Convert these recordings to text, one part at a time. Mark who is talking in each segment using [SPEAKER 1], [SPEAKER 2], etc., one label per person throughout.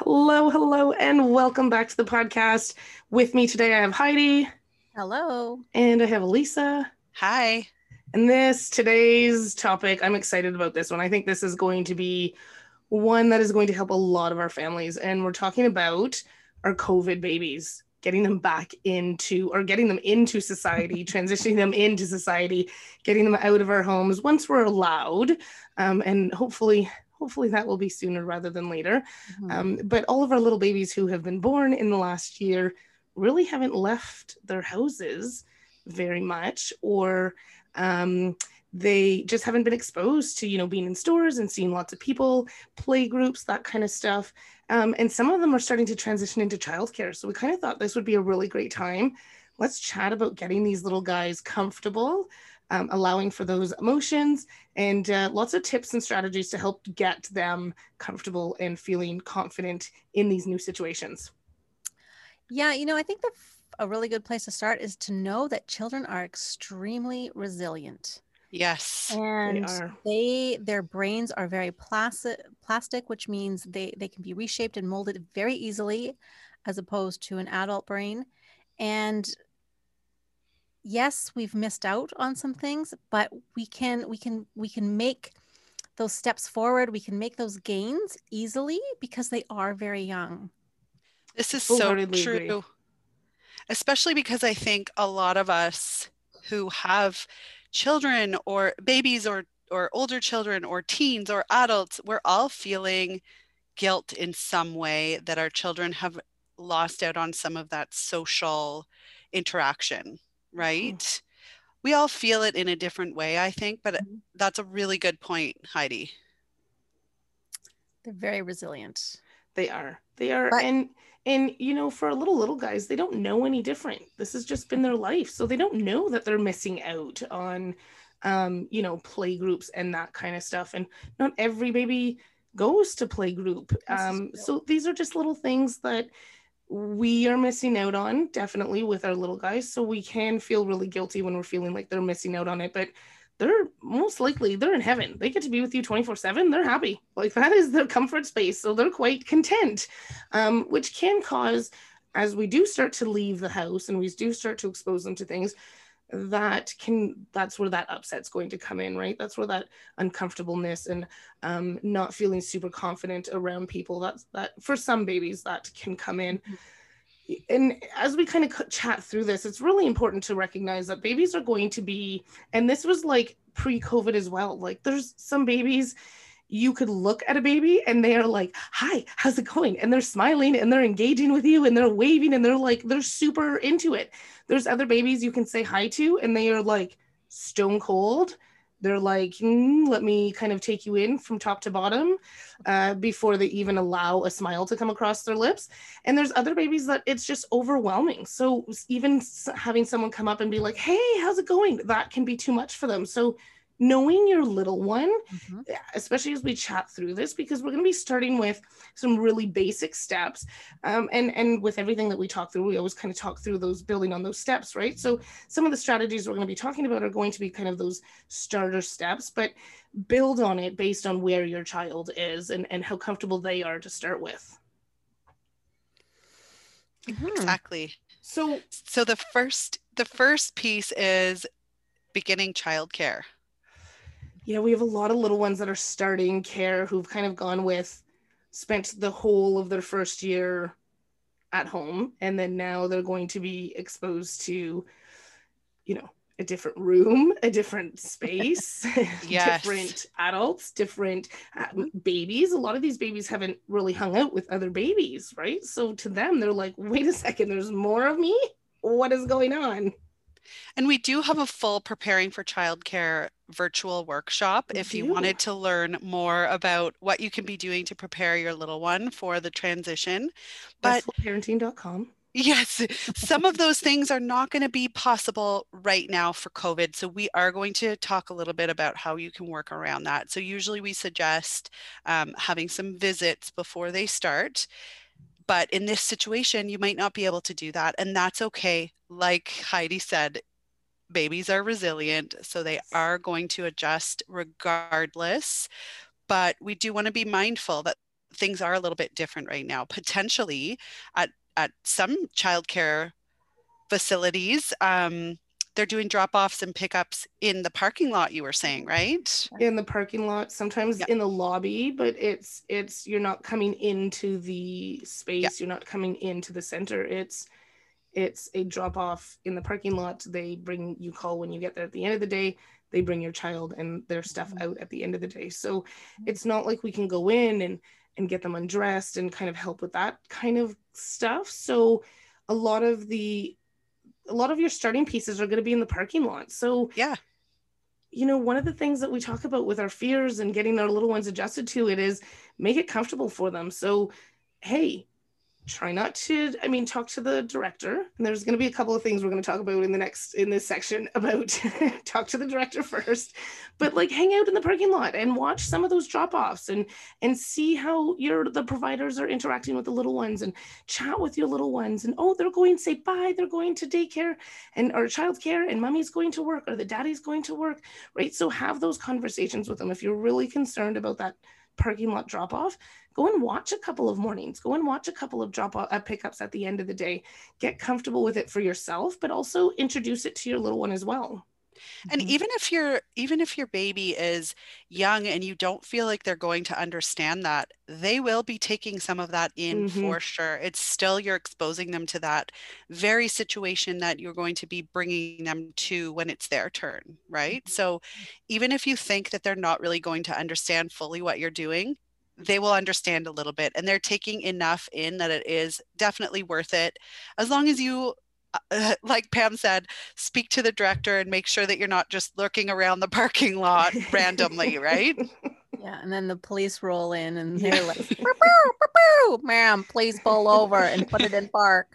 [SPEAKER 1] Hello, hello, and welcome back to the podcast. With me today, I have Heidi.
[SPEAKER 2] Hello.
[SPEAKER 1] And I have Elisa.
[SPEAKER 3] Hi.
[SPEAKER 1] And this today's topic, I'm excited about this one. I think this is going to be one that is going to help a lot of our families. And we're talking about our COVID babies, getting them back into or getting them into society, transitioning them into society, getting them out of our homes once we're allowed. Um, and hopefully, hopefully that will be sooner rather than later. Mm-hmm. Um, but all of our little babies who have been born in the last year really haven't left their houses very much, or um, they just haven't been exposed to, you know, being in stores and seeing lots of people, play groups, that kind of stuff. Um, and some of them are starting to transition into childcare. So we kind of thought this would be a really great time. Let's chat about getting these little guys comfortable um, allowing for those emotions, and uh, lots of tips and strategies to help get them comfortable and feeling confident in these new situations.
[SPEAKER 2] Yeah, you know, I think the a really good place to start is to know that children are extremely resilient.
[SPEAKER 3] Yes.
[SPEAKER 2] And they, they, their brains are very plastic plastic, which means they they can be reshaped and molded very easily as opposed to an adult brain. And yes, we've missed out on some things, but we can we can we can make those steps forward. We can make those gains easily because they are very young.
[SPEAKER 3] This is oh, so true. Agree. Especially because I think a lot of us who have children or babies or or older children or teens or adults, we're all feeling guilt in some way that our children have lost out on some of that social interaction. Right? Mm-hmm. We all feel it in a different way, I think, but mm-hmm. that's a really good point, Heidi.
[SPEAKER 2] They're very resilient.
[SPEAKER 1] They are. They are. But- and and you know for little little guys they don't know any different this has just been their life so they don't know that they're missing out on um you know play groups and that kind of stuff and not every baby goes to play group um so these are just little things that we are missing out on definitely with our little guys. So we can feel really guilty when we're feeling like they're missing out on it but they're most likely they're in heaven. They get to be with you 24 7 they're happy. Like that is their comfort space. So they're quite content um, which can cause as we do start to leave the house and we do start to expose them to things that can that's where that upset's going to come in right that's where that uncomfortableness and um, not feeling super confident around people that's that for some babies that can come in mm-hmm. and as we kind of chat through this it's really important to recognize that babies are going to be and this was like pre-covid as well like there's some babies you could look at a baby and they are like, Hi, how's it going? And they're smiling and they're engaging with you and they're waving and they're like, they're super into it. There's other babies you can say hi to and they are like stone cold. They're like, mm, let me kind of take you in from top to bottom uh, before they even allow a smile to come across their lips. And there's other babies that it's just overwhelming. So even having someone come up and be like, hey, how's it going? That can be too much for them. So knowing your little one, mm-hmm. especially as we chat through this, because we're going to be starting with some really basic steps. Um, and, and with everything that we talk through, we always kind of talk through those building on those steps, right? So some of the strategies we're going to be talking about are going to be kind of those starter steps, but build on it based on where your child is and, and how comfortable they are to start with.
[SPEAKER 3] Mm-hmm. Exactly. So so the first the first piece is beginning childcare
[SPEAKER 1] yeah, we have a lot of little ones that are starting care who've kind of gone with spent the whole of their first year at home and then now they're going to be exposed to you know a different room a different space yes. different adults different uh, babies. A lot of these babies haven't really hung out with other babies right? So to them they're like wait a second there's more of me? What is going on?
[SPEAKER 3] And we do have a full preparing for childcare virtual workshop if you wanted to learn more about what you can be doing to prepare your little one for the transition.
[SPEAKER 1] But parenting.com.
[SPEAKER 3] Yes, some of those things are not going to be possible right now for COVID. So, we are going to talk a little bit about how you can work around that. So, usually we suggest um, having some visits before they start. But in this situation, you might not be able to do that. And that's okay. Like Heidi said, babies are resilient. So, they are going to adjust regardless. But we do want to be mindful that things are a little bit different right now. Potentially, at at some childcare facilities, um, they're doing drop offs and pickups in the parking lot you were saying right
[SPEAKER 1] in the parking lot sometimes in the lobby but it's it's you're not coming into the space you're not coming into the center it's it's a drop off in the parking lot they bring you call when you get there at the end of the day they bring your child and their stuff mm-hmm. out at the end of the day so it's not like we can go in and and get them undressed and kind of help with that kind of stuff. So a lot of the a lot of your starting pieces are going to be in the parking lot. So
[SPEAKER 3] yeah.
[SPEAKER 1] You know, one of the things that we talk about with our fears and getting our little ones adjusted to it is make it comfortable for them. So, hey, try not to i mean talk to the director. And there's going to be a couple of things we're going to talk about in the next in this section about talk to the director first. But like hang out in the parking lot and watch some of those drop offs and and see how your the providers are interacting with the little ones and chat with your little ones and oh they're going to say bye they're going to daycare and or childcare and mommy's going to work or the daddy's going to work. Right? So have those conversations with them if you're really concerned about that parking lot drop off, go and watch a couple of mornings, go and watch a couple of drop off uh, pickups at the end of the day. Get comfortable with it for yourself, but also introduce it to your little one as well
[SPEAKER 3] and mm-hmm. even if your even if your baby is young and you don't feel like they're going to understand that they will be taking some of that in mm-hmm. for sure it's still you're exposing them to that very situation that you're going to be bringing them to when it's their turn right mm-hmm. so even if you think that they're not really going to understand fully what you're doing they will understand a little bit and they're taking enough in that it is definitely worth it as long as you uh, like Pam said, speak to the director and make sure that you're not just lurking around the parking lot randomly, right?
[SPEAKER 2] Yeah, and then the police roll in and they're like, ma'am, please pull over and put it in park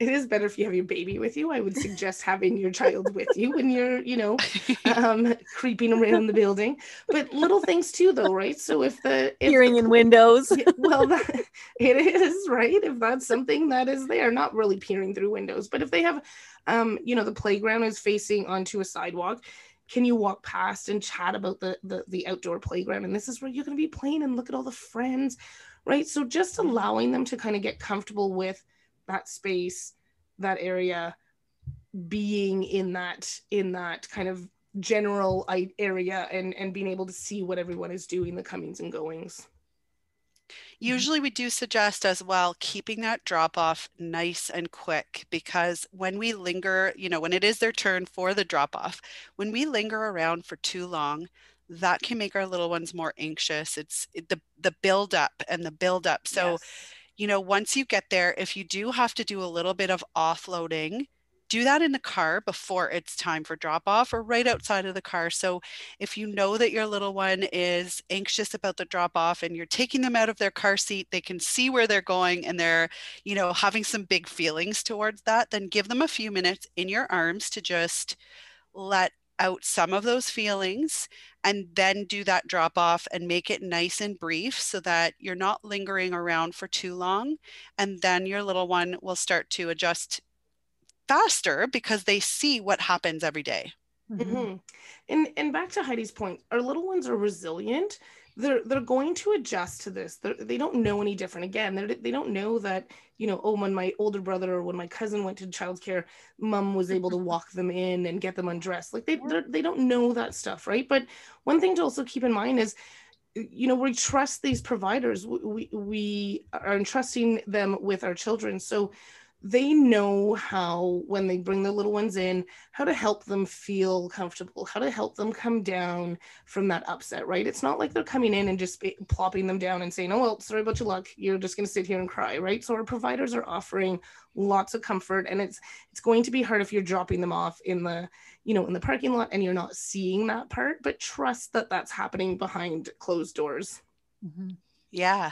[SPEAKER 1] it is better if you have your baby with you. I would suggest having your child with you when you're, you know, um, creeping around the building. But little things too, though, right? So if the
[SPEAKER 2] if hearing in windows,
[SPEAKER 1] well, that, it is right. If that's something that is there, not really peering through windows, but if they have, um, you know, the playground is facing onto a sidewalk. Can you walk past and chat about the, the the outdoor playground? And this is where you're going to be playing and look at all the friends, right? So just allowing them to kind of get comfortable with that space that area being in that in that kind of general area and and being able to see what everyone is doing the comings and goings
[SPEAKER 3] Usually, we do suggest as well keeping that drop off nice and quick because when we linger, you know, when it is their turn for the drop off, when we linger around for too long, that can make our little ones more anxious. It's the the build up and the build up. So, yes you know, once you get there, if you do have to do a little bit of offloading, do that in the car before it's time for drop off or right outside of the car. So if you know that your little one is anxious about the drop off and you're taking them out of their car seat, they can see where they're going and they're, you know, having some big feelings towards that, then give them a few minutes in your arms to just let out some of those feelings and then do that drop off and make it nice and brief so that you're not lingering around for too long. And then your little one will start to adjust faster because they see what happens every day.
[SPEAKER 1] Mm-hmm. And and back to Heidi's point, our little ones are resilient they're they're going to adjust to this. They're, they do not know any different. Again they're, they don't know that you know oh when my older brother or when my cousin went to childcare mom was able to walk them in and get them undressed. Like they they don't know that stuff right? But one thing to also keep in mind is you know we trust these providers. We we are entrusting them with our children. So they know how when they bring their little ones in how to help them feel comfortable how to help them come down from that upset right? It's not like they're coming in and just plopping them down and saying oh well sorry about your luck. You're just going to sit here and cry right? So our providers are offering lots of comfort and it's it's going to be hard if you're dropping them off in the you know in the parking lot and you're not seeing that part but trust that that's happening behind closed doors.
[SPEAKER 3] Mm-hmm. yeah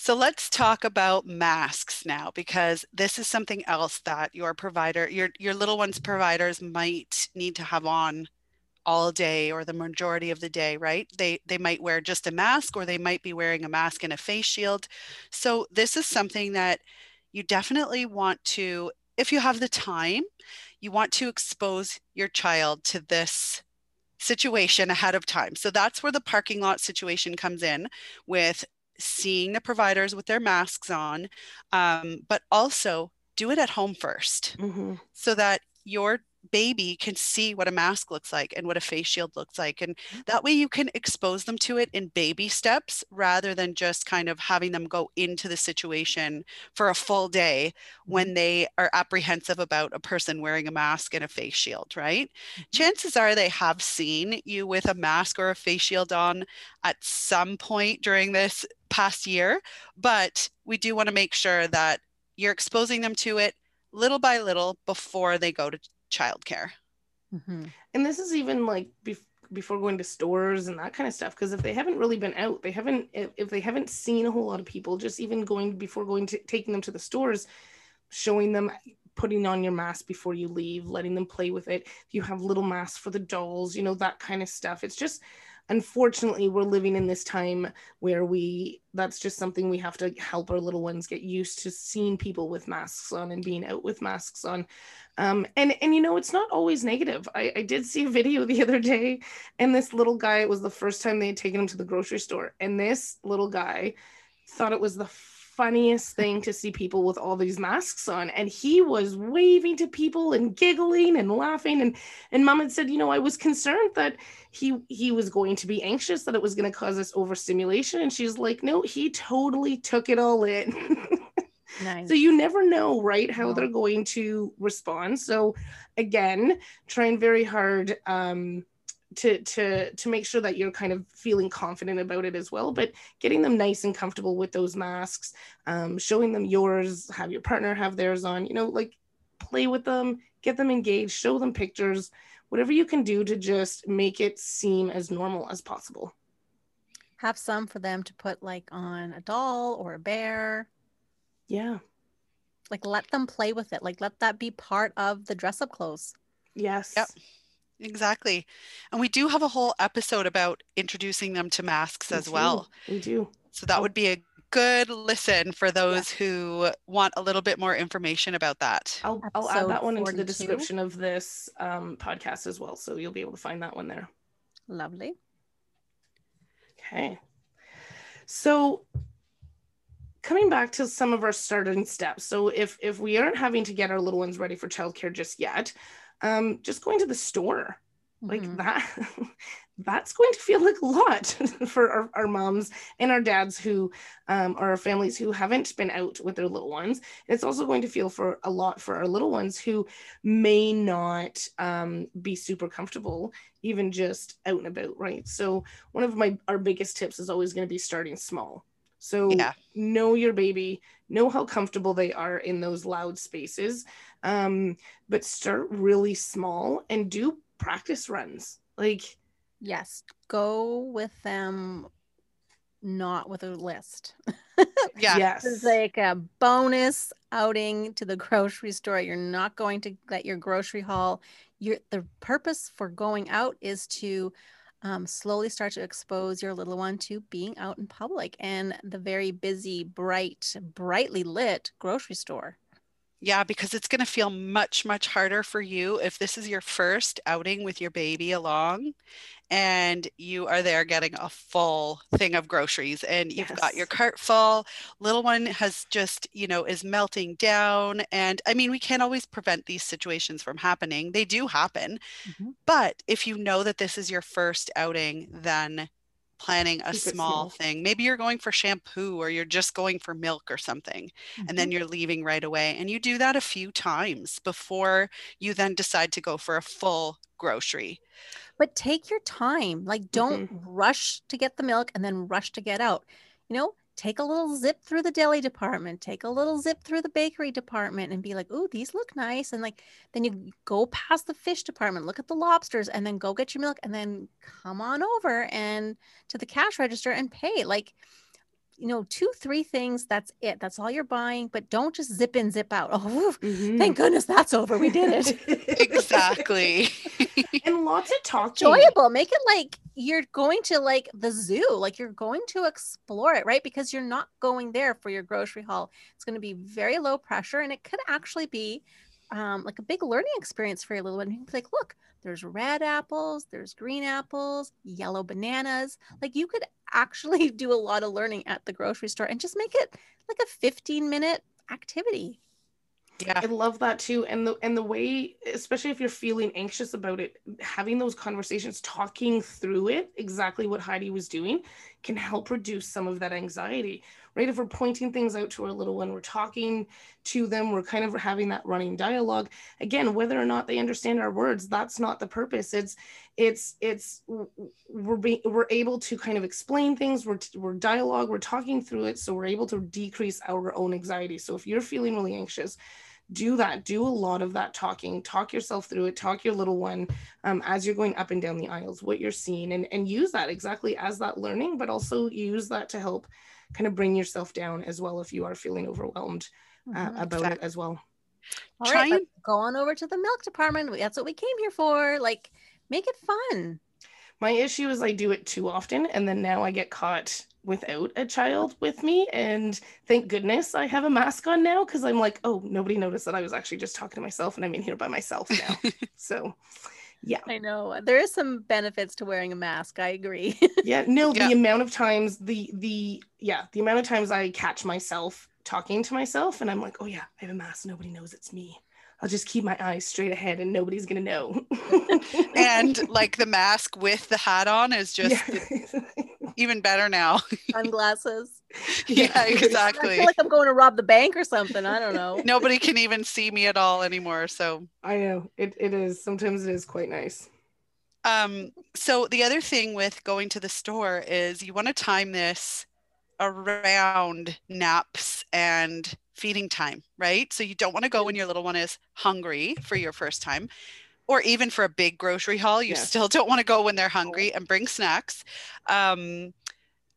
[SPEAKER 3] so let's talk about masks now, because this is something else that your provider, your, your little one's providers might need to have on all day or the majority of the day, right? They, they might wear just a mask or they might be wearing a mask and a face shield. So this is something that you definitely want to, if you have the time, you want to expose your child to this situation ahead of time. So that's where the parking lot situation comes in with seeing the providers with their masks on, um, but also do it at home 1st mm-hmm. so that your baby can see what a mask looks like and what a face shield looks like. And mm-hmm. that way you can expose them to it in baby steps rather than just kind of having them go into the situation for a full day when mm-hmm. they are apprehensive about a person wearing a mask and a face shield, right? Mm-hmm. Chances are they have seen you with a mask or a face shield on at some point during this past year, but we do want to make sure that you're exposing them to it little by little before they go to childcare.
[SPEAKER 1] Mm-hmm. And this is even like bef- before going to stores and that kind of stuff because if they haven't really been out, they haven't if, if they haven't seen a whole lot of people, just even going before going to taking them to the stores, showing them putting on your mask before you leave, letting them play with it. You have little masks for the dolls, you know that kind of stuff. It's just unfortunately we're living in this time where we that's just something we have to help our little ones get used to seeing people with masks on and being out with masks on. Um, and and you know it's not always negative. I, I did see a video the other day and this little guy it was the first time they had taken him to the grocery store and this little guy thought it was the funniest thing to see people with all these masks on. And he was waving to people and giggling and laughing. And and mom had said you know i was concerned that he he was going to be anxious that it was going to cause us overstimulation. And she's like no he totally took it all in. Nice. so you never know right how they're going to respond. So again trying very hard um to to to make sure that you're kind of feeling confident about it as well but getting them nice and comfortable with those masks um, showing them yours have your partner have theirs on you know like play with them get them engaged show them pictures whatever you can do to just make it seem as normal as possible.
[SPEAKER 2] Have some for them to put like on a doll or a bear.
[SPEAKER 1] Yeah.
[SPEAKER 2] Like let them play with it. Like let that be part of the dress up clothes.
[SPEAKER 1] Yes.
[SPEAKER 3] Yep Exactly. And we do have a whole episode about introducing them to masks we as
[SPEAKER 1] do.
[SPEAKER 3] well.
[SPEAKER 1] We do.
[SPEAKER 3] So that would be a good listen for those yeah. who want a little bit more information about that.
[SPEAKER 1] I'll, I'll add that one 42. into the description of this um, podcast as well. So you'll be able to find that one there.
[SPEAKER 2] Lovely.
[SPEAKER 1] Okay. So coming back to some of our starting steps. So if if we aren't having to get our little ones ready for childcare just yet, um, just going to the store. Like mm-hmm. that that's going to feel like a lot for our, our, moms and our dads who um, are families who haven't been out with their little ones. It's also going to feel for a lot for our little ones who may not um, be super comfortable even just out and about right? So one of my our biggest tips is always going to be starting small so yeah. know your baby, know how comfortable they are in those loud spaces, um, but start really small and do practice runs. Like,
[SPEAKER 2] yes, go with them, not with a list.
[SPEAKER 3] yeah,
[SPEAKER 2] yes, it's like a bonus outing to the grocery store. You're not going to let your grocery haul. Your the purpose for going out is to um, slowly start to expose your little one to being out in public and the very busy, bright, brightly lit grocery store.
[SPEAKER 3] Yeah, because it's going to feel much, much harder for you if this is your first outing with your baby along and you are there getting a full thing of groceries and you've yes. got your cart full. Little one has just, you know, is melting down. And I mean, we can't always prevent these situations from happening, they do happen. Mm-hmm. But if you know that this is your first outing, then planning a small, small, thing. Maybe you're going for shampoo or you're just going for milk or something, mm-hmm. and then mm-hmm. you're leaving right away. And you do that a few times before you then decide to go for a full grocery.
[SPEAKER 2] But take your time. Like, don't mm-hmm. rush to get the milk and then rush to get out. You know, take a little zip through the deli department, take a little zip through the bakery department and be like, "Ooh, these look nice." And like then you go past the fish department, look at the lobsters and then go get your milk and then come on over and to the cash register and pay. Like you know, two, three things. That's it. That's all you're buying. But don't just zip in, zip out. Oh, mm-hmm. thank goodness that's over. We did
[SPEAKER 3] it. exactly.
[SPEAKER 1] and lots of talking.
[SPEAKER 2] Enjoyable. Make it like you're going to like the zoo. Like you're going to explore it, right? Because you're not going there for your grocery haul. It's going to be very low pressure, and it could actually be um, like a big learning experience for your little one. You can be like, look, there's red apples, there's green apples, yellow bananas. Like you could actually do a lot of learning at the grocery store and just make it like a 15 minute activity.
[SPEAKER 1] Yeah. I love that too. And the and the way, especially if you're feeling anxious about it, having those conversations, talking through it, exactly what Heidi was doing, can help reduce some of that anxiety right? If we're pointing things out to our little one, we're talking to them, we're kind of having that running dialogue. Again, whether or not they understand our words, that's not the purpose. It's, it's, it's, we're being, we're able to kind of explain things. We're, we're dialogue, we're talking through it. So we're able to decrease our own anxiety. So if you're feeling really anxious, do that do a lot of that talking talk yourself through it talk your little one um, as you're going up and down the aisles what you're seeing and, and use that exactly as that learning but also use that to help kind of bring yourself down as well if you are feeling overwhelmed uh, mm-hmm. about exactly. it as well.
[SPEAKER 2] All Try right, and- go on over to the milk department. That's what we came here for. Like, make it fun.
[SPEAKER 1] My issue is I do it too often, and then now I get caught without a child with me. And thank goodness I have a mask on now because I'm like, oh, nobody noticed that I was actually just talking to myself, and I'm in here by myself now. so yeah
[SPEAKER 2] i know there is some benefits to wearing a mask i agree
[SPEAKER 1] yeah no yeah. the amount of times the the yeah the amount of times i catch myself talking to myself and i'm like oh yeah i have a mask nobody knows it's me I'll just keep my eyes straight ahead and nobody's gonna know.
[SPEAKER 3] and like the mask with the hat on is just yeah. even better now.
[SPEAKER 2] Sunglasses.
[SPEAKER 3] yeah, exactly.
[SPEAKER 2] I feel like I'm going to rob the bank or something. I don't know.
[SPEAKER 3] Nobody can even see me at all anymore. So
[SPEAKER 1] I know it, it is sometimes it is quite nice.
[SPEAKER 3] Um, so the other thing with going to the store is you want to time this around naps and feeding time, right? So you don't want to go when your little one is hungry for your first time or even for a big grocery haul. You yes. still don't want to go when they're hungry and bring snacks. Um,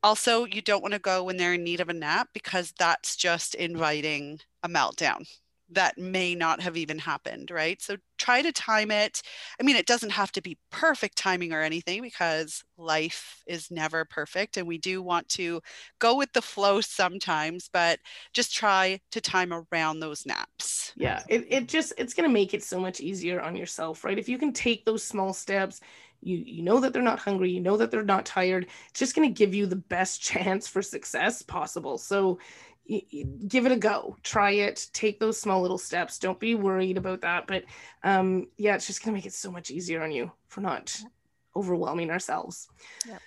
[SPEAKER 3] also, you don't want to go when they're in need of a nap because that's just inviting a meltdown that may not have even happened, right? So try to time it. I mean, it doesn't have to be perfect timing or anything because life is never perfect and we do want to go with the flow sometimes, but just try to time around those naps.
[SPEAKER 1] Yeah, it, it just, it's going to make it so much easier on yourself, right? If you can take those small steps, you you know that they're not hungry you know that they're not tired. It's just going to give you the best chance for success possible. So give it a go. Try it. Take those small little steps. Don't be worried about that. But um yeah it's just going to make it so much easier on you for not overwhelming ourselves. Yep.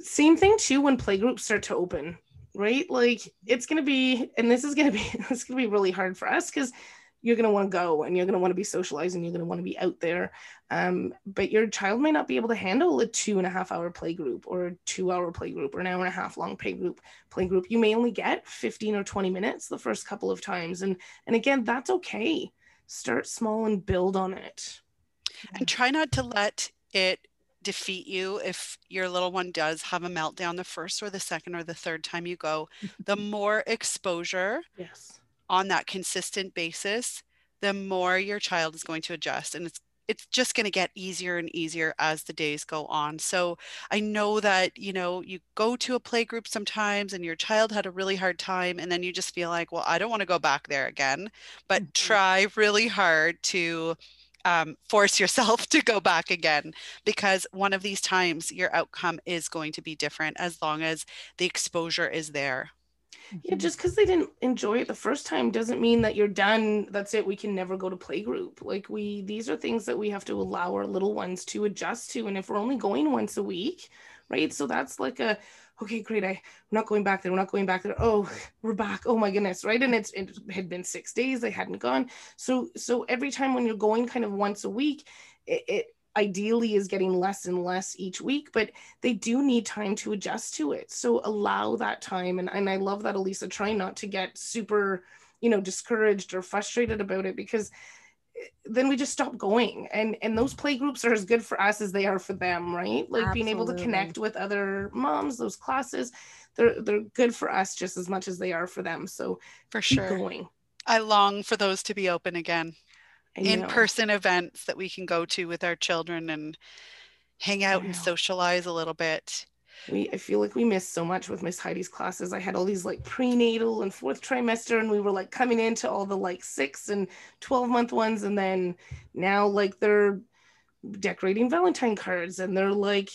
[SPEAKER 1] same thing too when playgroups start to open right? Like it's going to be and this is going to be it's going to be really hard for us because you're going to want to go and you're going to want to be socializing you're going to want to be out there. Um, but your child may not be able to handle a two and a half hour play group or a two hour play group or an hour and a half long play group play group. You may only get 15 or 20 minutes the first couple of times. And and again that's okay. Start small and build on it.
[SPEAKER 3] And try not to let it defeat you if your little one does have a meltdown the first or the second or the third time you go. The more exposure
[SPEAKER 1] yes
[SPEAKER 3] on that consistent basis, the more your child is going to adjust. And it's it's just going to get easier and easier as the days go on. So I know that, you know, you go to a play group sometimes and your child had a really hard time and then you just feel like, well, I don't want to go back there again. But mm-hmm. try really hard to um, force yourself to go back again because one of these times your outcome is going to be different as long as the exposure is there. Mm-hmm.
[SPEAKER 1] Yeah, just because they didn't enjoy it the first time doesn't mean that you're done. That's it. We can never go to playgroup. Like we, these are things that we have to allow our little ones to adjust to. And if we're only going once a week, right? So that's like a okay, great. I, am not going back there. We're not going back there. Oh, we're back. Oh my goodness, right? And it's it had been six days. they hadn't gone. So so every time when you're going kind of once a week, it, it ideally is getting less and less each week, but they do need time to adjust to it. So allow that time. And, and I love that, Elisa, try not to get super, you know, discouraged or frustrated about it because eh, then we just stop going and and those play groups are as good for us as they are for them right like Absolutely. being able to connect with other moms those classes they're they're good for us just as much as they are for them so
[SPEAKER 3] for sure going i long for those to be open again in-person events that we can go to with our children and hang out and socialize a little bit
[SPEAKER 1] we I feel like we missed so much with Miss Heidi's classes. I had all these like prenatal and fourth trimester, and we were like coming into all the like six and 12 month ones, and then now like they're decorating Valentine cards and they're like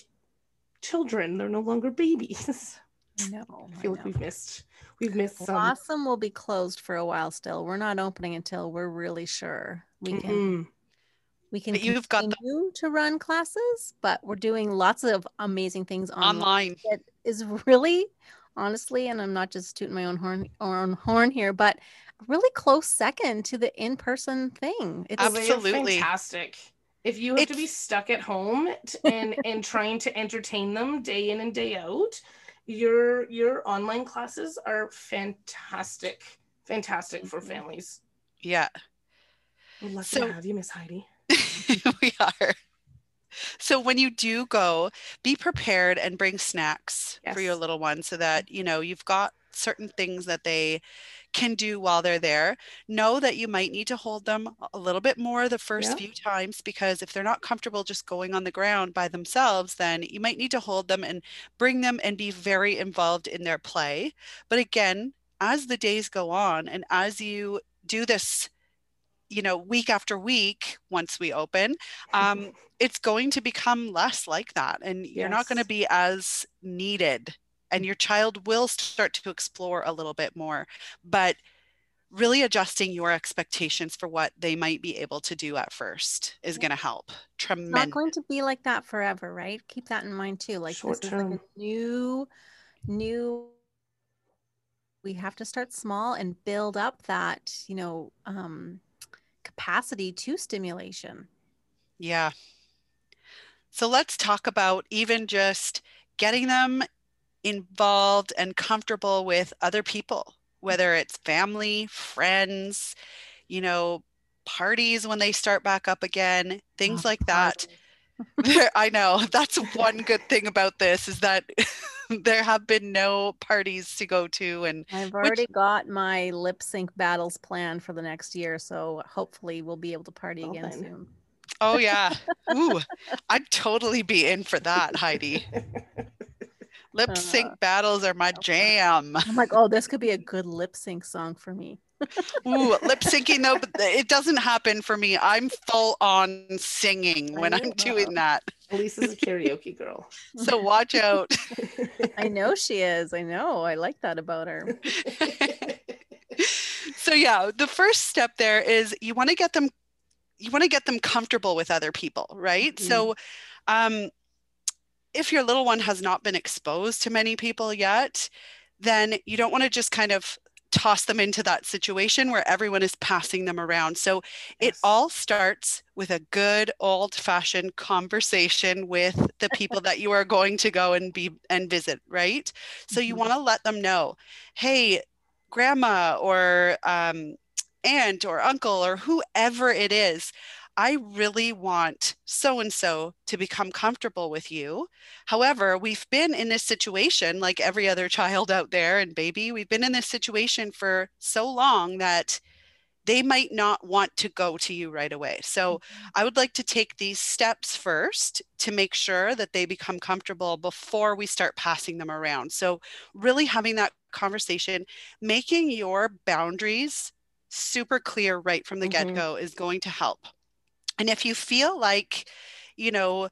[SPEAKER 1] children, they're no longer babies.
[SPEAKER 2] I know.
[SPEAKER 1] I feel I
[SPEAKER 2] like
[SPEAKER 1] we've missed we've missed some.
[SPEAKER 2] Blossom will be closed for a while still. We're not opening until we're really sure we can mm-hmm. We can but you've got the- to run classes, but we're doing lots of amazing things online. online. It is really, honestly, and I'm not just tooting my own horn own horn here, but really close second to the in-person thing.
[SPEAKER 1] It's absolutely fantastic. If you have it's... to be stuck at home and and trying to entertain them day in and day out, your your online classes are fantastic, fantastic for mm-hmm. families.
[SPEAKER 3] Yeah.
[SPEAKER 1] We're lucky so, to have you, Miss Heidi.
[SPEAKER 3] we are. So when you do go, be prepared and bring snacks yes. for your little one so that, you know, you've got certain things that they can do while they're there. Know that you might need to hold them a little bit more the first yeah. few times because if they're not comfortable just going on the ground by themselves, then you might need to hold them and bring them and be very involved in their play. But again, as the days go on and as you do this you know week after week once we open um, it's going to become less like that and yes. you're not going to be as needed and your child will start to explore a little bit more but really adjusting your expectations for what they might be able to do at first is yeah. going to help
[SPEAKER 2] tremendous not going to be like that forever right keep that in mind too like Short this term. is like a new new we have to start small and build up that you know um capacity to stimulation.
[SPEAKER 3] Yeah. So let's talk about even just getting them involved and comfortable with other people, whether it's family, friends, you know, parties when they start back up again, things oh, like that. I know that's one good thing about this is that there have been no parties to go to and
[SPEAKER 2] I've already which... got my lip sync battles planned for the next year so hopefully we'll be able to party again then. soon.
[SPEAKER 3] Oh yeah. Ooh, I'd totally be in for that, Heidi. Lip uh, sync uh, battles are my jam.
[SPEAKER 2] I'm like, oh, this could be a good lip sync song for me.
[SPEAKER 3] Ooh, lip syncing though, but it doesn't happen for me. I'm full on singing when I'm doing that.
[SPEAKER 1] Elisa's a karaoke girl.
[SPEAKER 3] So watch out.
[SPEAKER 2] I know she is. I know. I like that about her.
[SPEAKER 3] so yeah, the first step there is you want to get them you want to get them comfortable with other people, right? Mm-hmm. So um if your little one has not been exposed to many people yet, then you don't want to just kind of toss them into that situation where everyone is passing them around. So it all starts with a good old fashioned conversation with the people that you are going to go and be and visit, right? So mm-hmm. you want to let them know, hey, grandma or um, aunt or uncle or whoever it is, I really want so and so to become comfortable with you. However, we've been in this situation, like every other child out there and baby, we've been in this situation for so long that they might not want to go to you right away. So mm-hmm. I would like to take these steps first to make sure that they become comfortable before we start passing them around. So, really having that conversation, making your boundaries super clear right from the mm-hmm. get go is going to help. And if you feel like, you know,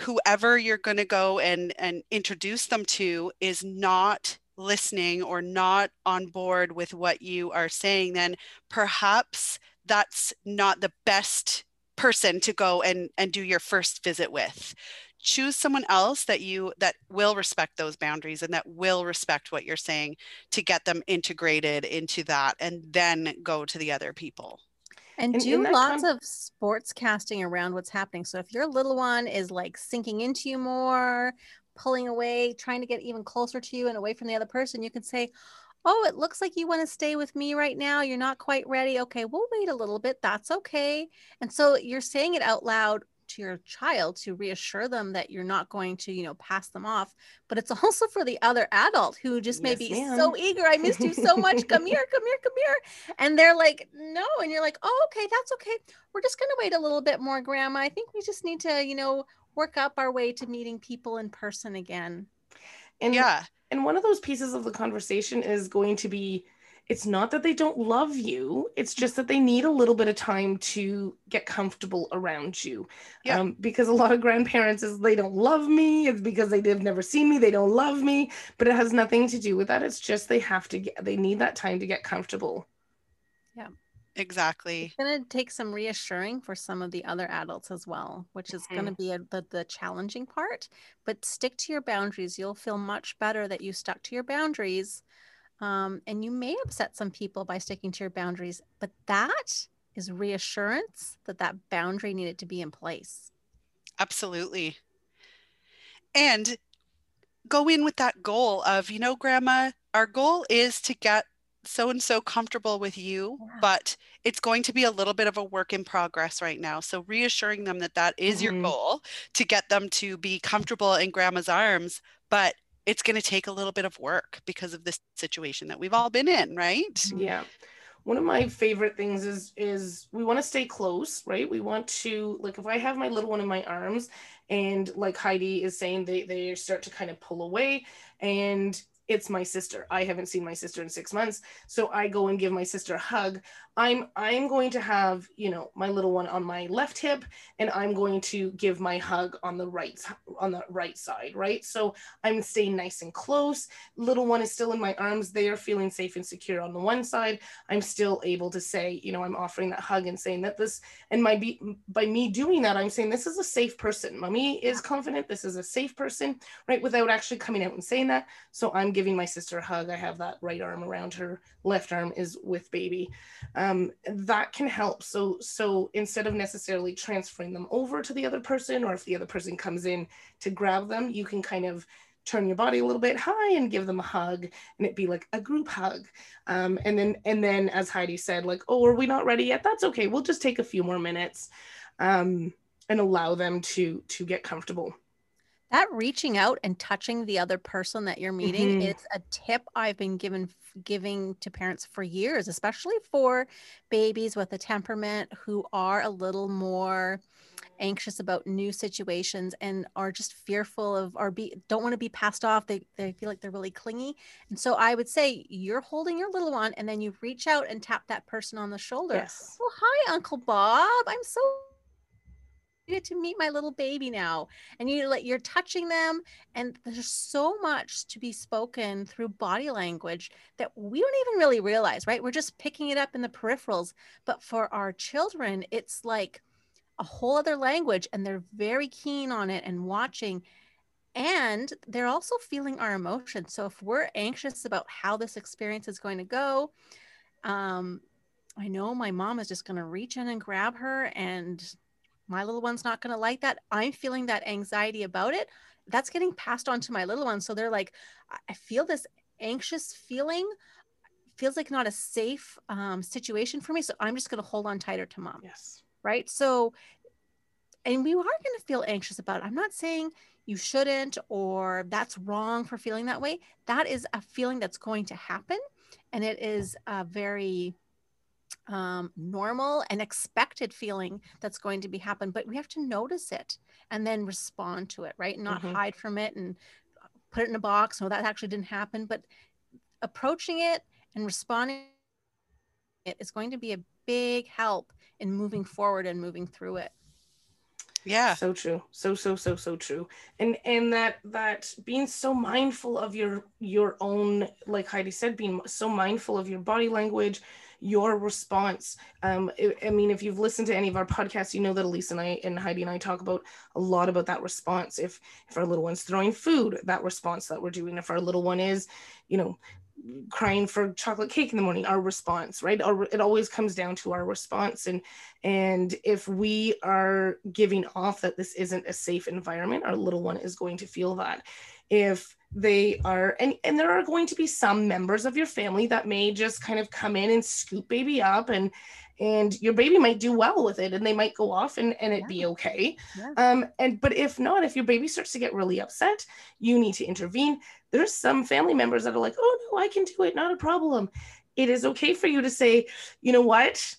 [SPEAKER 3] whoever you're going to go and and introduce them to is not listening or not on board with what you are saying then perhaps that's not the best person to go and and do your first visit with. Choose someone else that you that will respect those boundaries and that will respect what you're saying to get them integrated into that and then go to the other people
[SPEAKER 2] and, and do lots of sports casting around what's happening. So if your little one is like sinking into you more pulling away trying to get even closer to you and away from the other person you can say oh it looks like you want to stay with me right now. You're not quite ready. Okay we'll wait a little bit. That's okay. And so you're saying it out loud to your child to reassure them that you're not going to, you know, pass them off. But it's also for the other adult who just yes, may be ma'am. so eager. I missed you so much. Come here, come here, come here. And they're like, no. And you're like, oh, okay, that's okay. We're just going to wait a little bit more, Grandma. I think we just need to, you know, work up our way to meeting people in person again.
[SPEAKER 1] And yeah. And one of those pieces of the conversation is going to be it's not that they don't love you it's just that they need a little bit of time to get comfortable around you. Yeah. Um, because a lot of grandparents is they don't love me it's because they have never seen me they don't love me but it has nothing to do with that it's just they have to get they need that time to get comfortable.
[SPEAKER 2] Yeah.
[SPEAKER 3] Exactly.
[SPEAKER 2] It's going to take some reassuring for some of the other adults as well which is mm-hmm. going to be a, the, the challenging part but stick to your boundaries you'll feel much better that you stuck to your boundaries um, and you may upset some people by sticking to your boundaries, but that is reassurance that that boundary needed to be in place.
[SPEAKER 3] Absolutely. And go in with that goal of, you know, grandma, our goal is to get so and so comfortable with you, yeah. but it's going to be a little bit of a work in progress right now. So reassuring them that that is mm-hmm. your goal to get them to be comfortable in grandma's arms, but it's going to take a little bit of work because of this situation that we've all been in, right? Mm-hmm.
[SPEAKER 1] Yeah. One of my favorite things is is we want to stay close, right? We want to like if I have my little one in my arms and like Heidi is saying they they start to kind of pull away and it's my sister. I haven't seen my sister in 6 months, so I go and give my sister a hug. I'm I'm going to have, you know, my little one on my left hip and I'm going to give my hug on the right on the right side, right? So I'm staying nice and close. Little one is still in my arms. They are feeling safe and secure on the one side. I'm still able to say, you know, I'm offering that hug and saying that this and my be, by me doing that, I'm saying this is a safe person. Mommy is confident this is a safe person, right? Without actually coming out and saying that. So I'm giving my sister a hug. I have that right arm around her, left arm is with baby. Um, that can help. So so instead of necessarily transferring them over to the other person, or if the other person comes in to grab them, you can kind of turn your body a little bit high and give them a hug and it be like a group hug um, and then and then as heidi said like oh are we not ready yet that's okay we'll just take a few more minutes um, and allow them to to get comfortable
[SPEAKER 2] that reaching out and touching the other person that you're meeting mm-hmm. is a tip I've been given giving to parents for years, especially for babies with a temperament who are a little more anxious about new situations and are just fearful of or be don't want to be passed off they, they feel like they're really clingy and so i would say you're holding your little one and then you reach out and tap that person on the shoulder yes. oh hi uncle bob i'm so get to meet my little baby now and you like you're touching them and there's so much to be spoken through body language that we don't even really realize right? We're just picking it up in the peripherals but for our children it's like a whole other language and they're very keen on it and watching and they're also feeling our emotions. So if we're anxious about how this experience is going to go um I know my mom is just going to reach in and grab her and my little one's not going to like that. I'm feeling that anxiety about it. That's getting passed on to my little one. So they're like, I feel this anxious feeling, feels like not a safe um, situation for me. So I'm just going to hold on tighter to mom.
[SPEAKER 1] Yes.
[SPEAKER 2] Right. So, and we are going to feel anxious about it. I'm not saying you shouldn't or that's wrong for feeling that way. That is a feeling that's going to happen. And it is a very um, normal and expected feeling that's going to be happen but we have to notice it and then respond to it right? Not mm-hmm. hide from it and put it in a box no that actually didn't happen but approaching it and responding it is going to be a big help in moving forward and moving through it.
[SPEAKER 3] Yeah.
[SPEAKER 1] So true. So so so so true. And and that that being so mindful of your your own like heidi said being so mindful of your body language your response um I, I mean if you've listened to any of our podcasts you know that elise and i and heidi and i talk about a lot about that response. If if our little one's throwing food that response that we're doing. If our little one is you know crying for chocolate cake in the morning our response right? Our, it always comes down to our response. And and if we are giving off that this isn't a safe environment our little one is going to feel that. If they are and and there are going to be some members of your family that may just kind of come in and scoop baby up and and your baby might do well with it and they might go off and, and it yeah. be okay. Yeah. um and but if not if your baby starts to get really upset you need to intervene. There's some family members that are like oh no i can do it not a problem. It is okay for you to say you know what?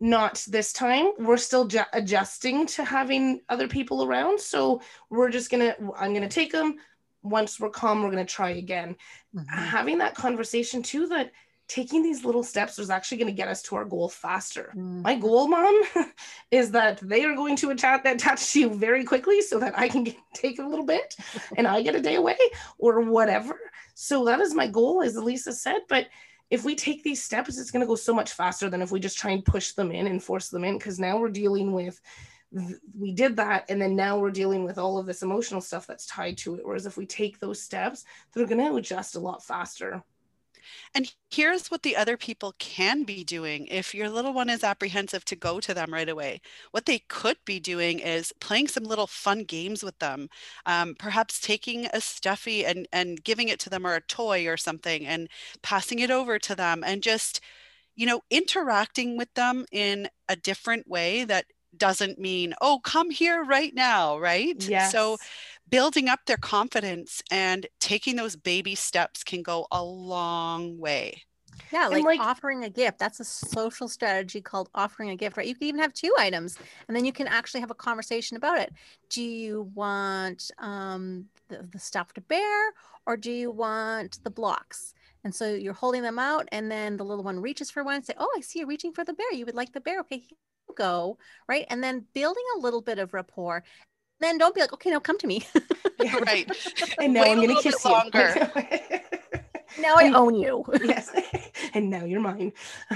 [SPEAKER 1] Not this time. We're still ju- adjusting to having other people around so we're just gonna i'm gonna take them once we're calm we're gonna try again mm-hmm. having that conversation too that taking these little steps is actually going to get us to our goal faster. Mm. My goal, mom, is that they are going to attach, attach to you very quickly so that I can get, take a little bit and I get a day away or whatever. So that is my goal, as Elisa said. But if we take these steps, it's going to go so much faster than if we just try and push them in and force them in. Because now we're dealing with, we did that. And then now we're dealing with all of this emotional stuff that's tied to it. Whereas if we take those steps, they're going to adjust a lot faster.
[SPEAKER 3] And here's what the other people can be doing if your little one is apprehensive to go to them right away. What they could be doing is playing some little fun games with them, um, perhaps taking a stuffy and, and giving it to them or a toy or something and passing it over to them and just, you know, interacting with them in a different way that doesn't mean, oh, come here right now, right?
[SPEAKER 1] Yes.
[SPEAKER 3] So building up their confidence and taking those baby steps can go a long way.
[SPEAKER 2] Yeah, like, like, offering a gift. That's a social strategy called offering a gift, right? You can even have two items and then you can actually have a conversation about it. Do you want um, the, the stuffed bear or do you want the blocks? And so you're holding them out, and then the little one reaches for one and say, Oh, I see you reaching for the bear. You would like the bear. Okay, go. Right. And then building a little bit of rapport then don't be like, okay, now come to me.
[SPEAKER 3] yeah, right.
[SPEAKER 1] And now Wait I'm going to kiss you. Longer.
[SPEAKER 2] now I own you.
[SPEAKER 1] yes. And now you're mine.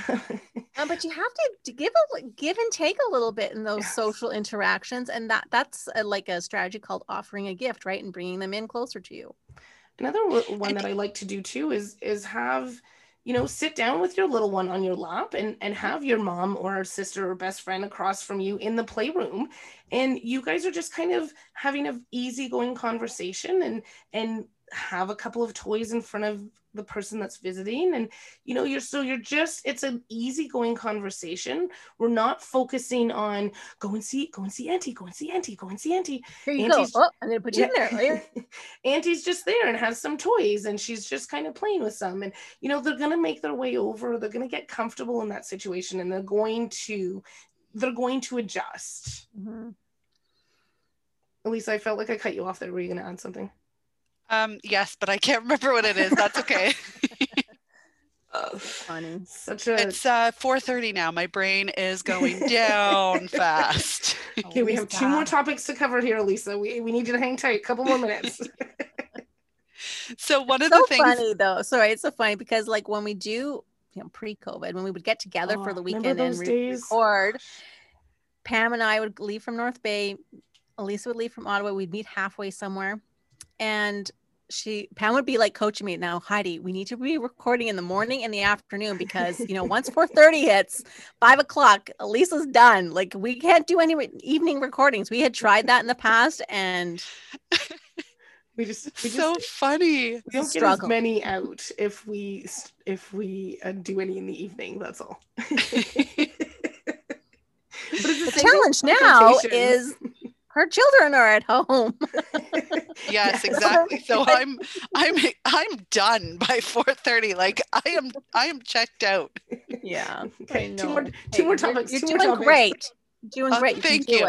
[SPEAKER 2] um, but you have to, give a give and take a little bit in those yes. social interactions, and that that's a, like a strategy called offering a gift, right, and bringing them in closer to you.
[SPEAKER 1] Another one that I like to do too is is have you know sit down with your little one on your lap and and have your mom or sister or best friend across from you in the playroom. And you guys are just kind of having a easygoing conversation and and have a couple of toys in front of the person that's visiting and you know you're so you're just it's an easygoing conversation we're not focusing on go and see go and see auntie go and see auntie go and see auntie
[SPEAKER 2] here you Auntie's, go oh i'm gonna put you yeah. in there
[SPEAKER 1] auntie's just there and has some toys and she's just kind of playing with some and you know they're gonna make their way over they're gonna get comfortable in that situation and they're going to they're going to adjust mm-hmm. Elisa, I felt like I cut you off there. Were you going to add something?
[SPEAKER 3] Um, yes, but I can't remember what it is. That's okay.
[SPEAKER 2] oh, funny.
[SPEAKER 1] Such a.
[SPEAKER 3] It's uh 4:30 now. My brain is going down fast.
[SPEAKER 1] Okay, we have two more topics to cover here, Lisa. We we need you to hang tight. A couple more minutes.
[SPEAKER 3] so one
[SPEAKER 2] of
[SPEAKER 3] so the things.
[SPEAKER 2] funny though. Sorry, it's so funny because like when we do, you know, pre-COVID, when we would get together oh, for the weekend and re- record, Pam and I would leave from North Bay. Elisa would leave from Ottawa. We'd meet halfway somewhere and she Pam would be like coaching me now, Heidi, we need to be recording in the morning and the afternoon because you know once 4:30 hits, five o'clock, Lisa's done. Like we can't do any re- evening recordings. We had tried that in the past and
[SPEAKER 1] we just we
[SPEAKER 3] so
[SPEAKER 1] just,
[SPEAKER 3] funny.
[SPEAKER 1] We don't struggle. get as many out if we if we uh, do any in the evening. That's all. but
[SPEAKER 2] the challenge now is her children are at home.
[SPEAKER 3] yes, exactly. So I'm I'm I'm done by 4:30. Like I am I am checked out.
[SPEAKER 2] Yeah.
[SPEAKER 1] Okay. Two more two more topics.
[SPEAKER 2] You're,
[SPEAKER 1] you're
[SPEAKER 2] doing
[SPEAKER 1] topics.
[SPEAKER 2] great. Doing uh, great. You
[SPEAKER 3] thank you.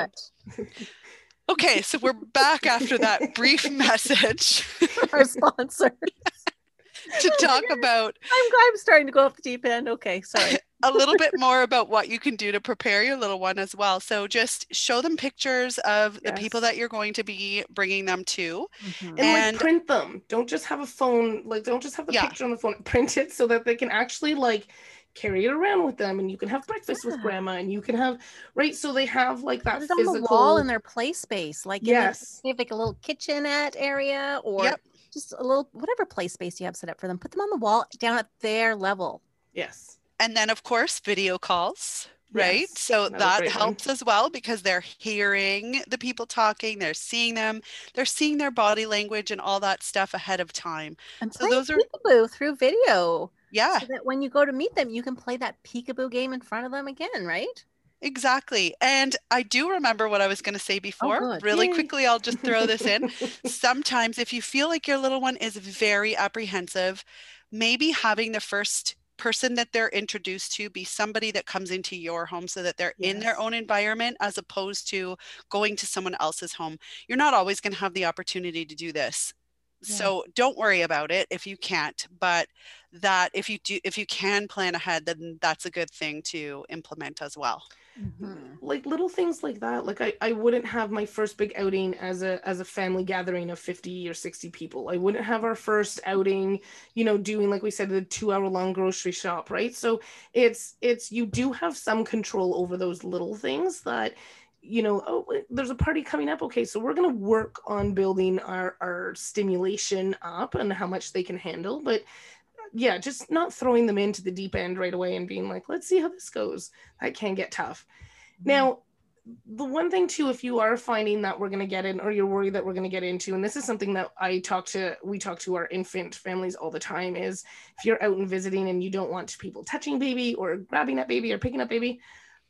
[SPEAKER 3] okay, so we're back after that brief message.
[SPEAKER 2] Our sponsor.
[SPEAKER 3] to talk about
[SPEAKER 2] I'm I'm starting to go off the deep end. Okay, sorry.
[SPEAKER 3] A little bit more about what you can do to prepare your little one as well. So just show them pictures of yes. the people that you're going to be bringing them to,
[SPEAKER 1] mm-hmm. and, and, like print them. Don't just have a phone. Like don't just have the yeah. picture on the phone. Print it so that they can actually like carry it around with them and you can have breakfast yeah. with grandma and you can have right so they have like that Put physical on the
[SPEAKER 2] wall in their play space like yes they have like a little kitchenette area or yep. just a little whatever play space you have set up for them put them on the wall down at their level
[SPEAKER 1] yes
[SPEAKER 3] and then of course video calls right yes, so that helps one. as well because they're hearing the people talking they're seeing them they're seeing their body language and all that stuff ahead of time
[SPEAKER 2] and so those are through video
[SPEAKER 3] yeah
[SPEAKER 2] so that when you go to meet them you can play that peekaboo game in front of them again right
[SPEAKER 3] Exactly. And I do remember what I was going to say oh, before. Oh, really Yay. quickly, I'll just throw this in. Sometimes, if you feel like your little one is very apprehensive, maybe having the first person that they're introduced to be somebody that comes into your home so that they're yes. in their own environment as opposed to going to someone else's home. You're not always going to have the opportunity to do this. Yeah. So don't worry about it if you can't, but that if you do if you can plan ahead then that's a good thing to implement as well.
[SPEAKER 1] Mm-hmm. like little things like that. Like I, I wouldn't have my first big outing as a as a family gathering of 50 or 60 people. I wouldn't have our first outing you know doing like we said the two hour long grocery shop right? So it's it's you do have some control over those little things that you know oh there's a party coming up. Okay so we're going to work on building our our stimulation up and how much they can handle. But yeah, just not throwing them into the deep end right away and being like, let's see how this goes. That can get tough. Mm-hmm. Now, the one thing too, if you are finding that we're going to get in, or you're worried that we're going to get into, and this is something that I talk to, we talk to our infant families all the time, is if you're out and visiting and you don't want people touching baby or grabbing at baby or picking up baby,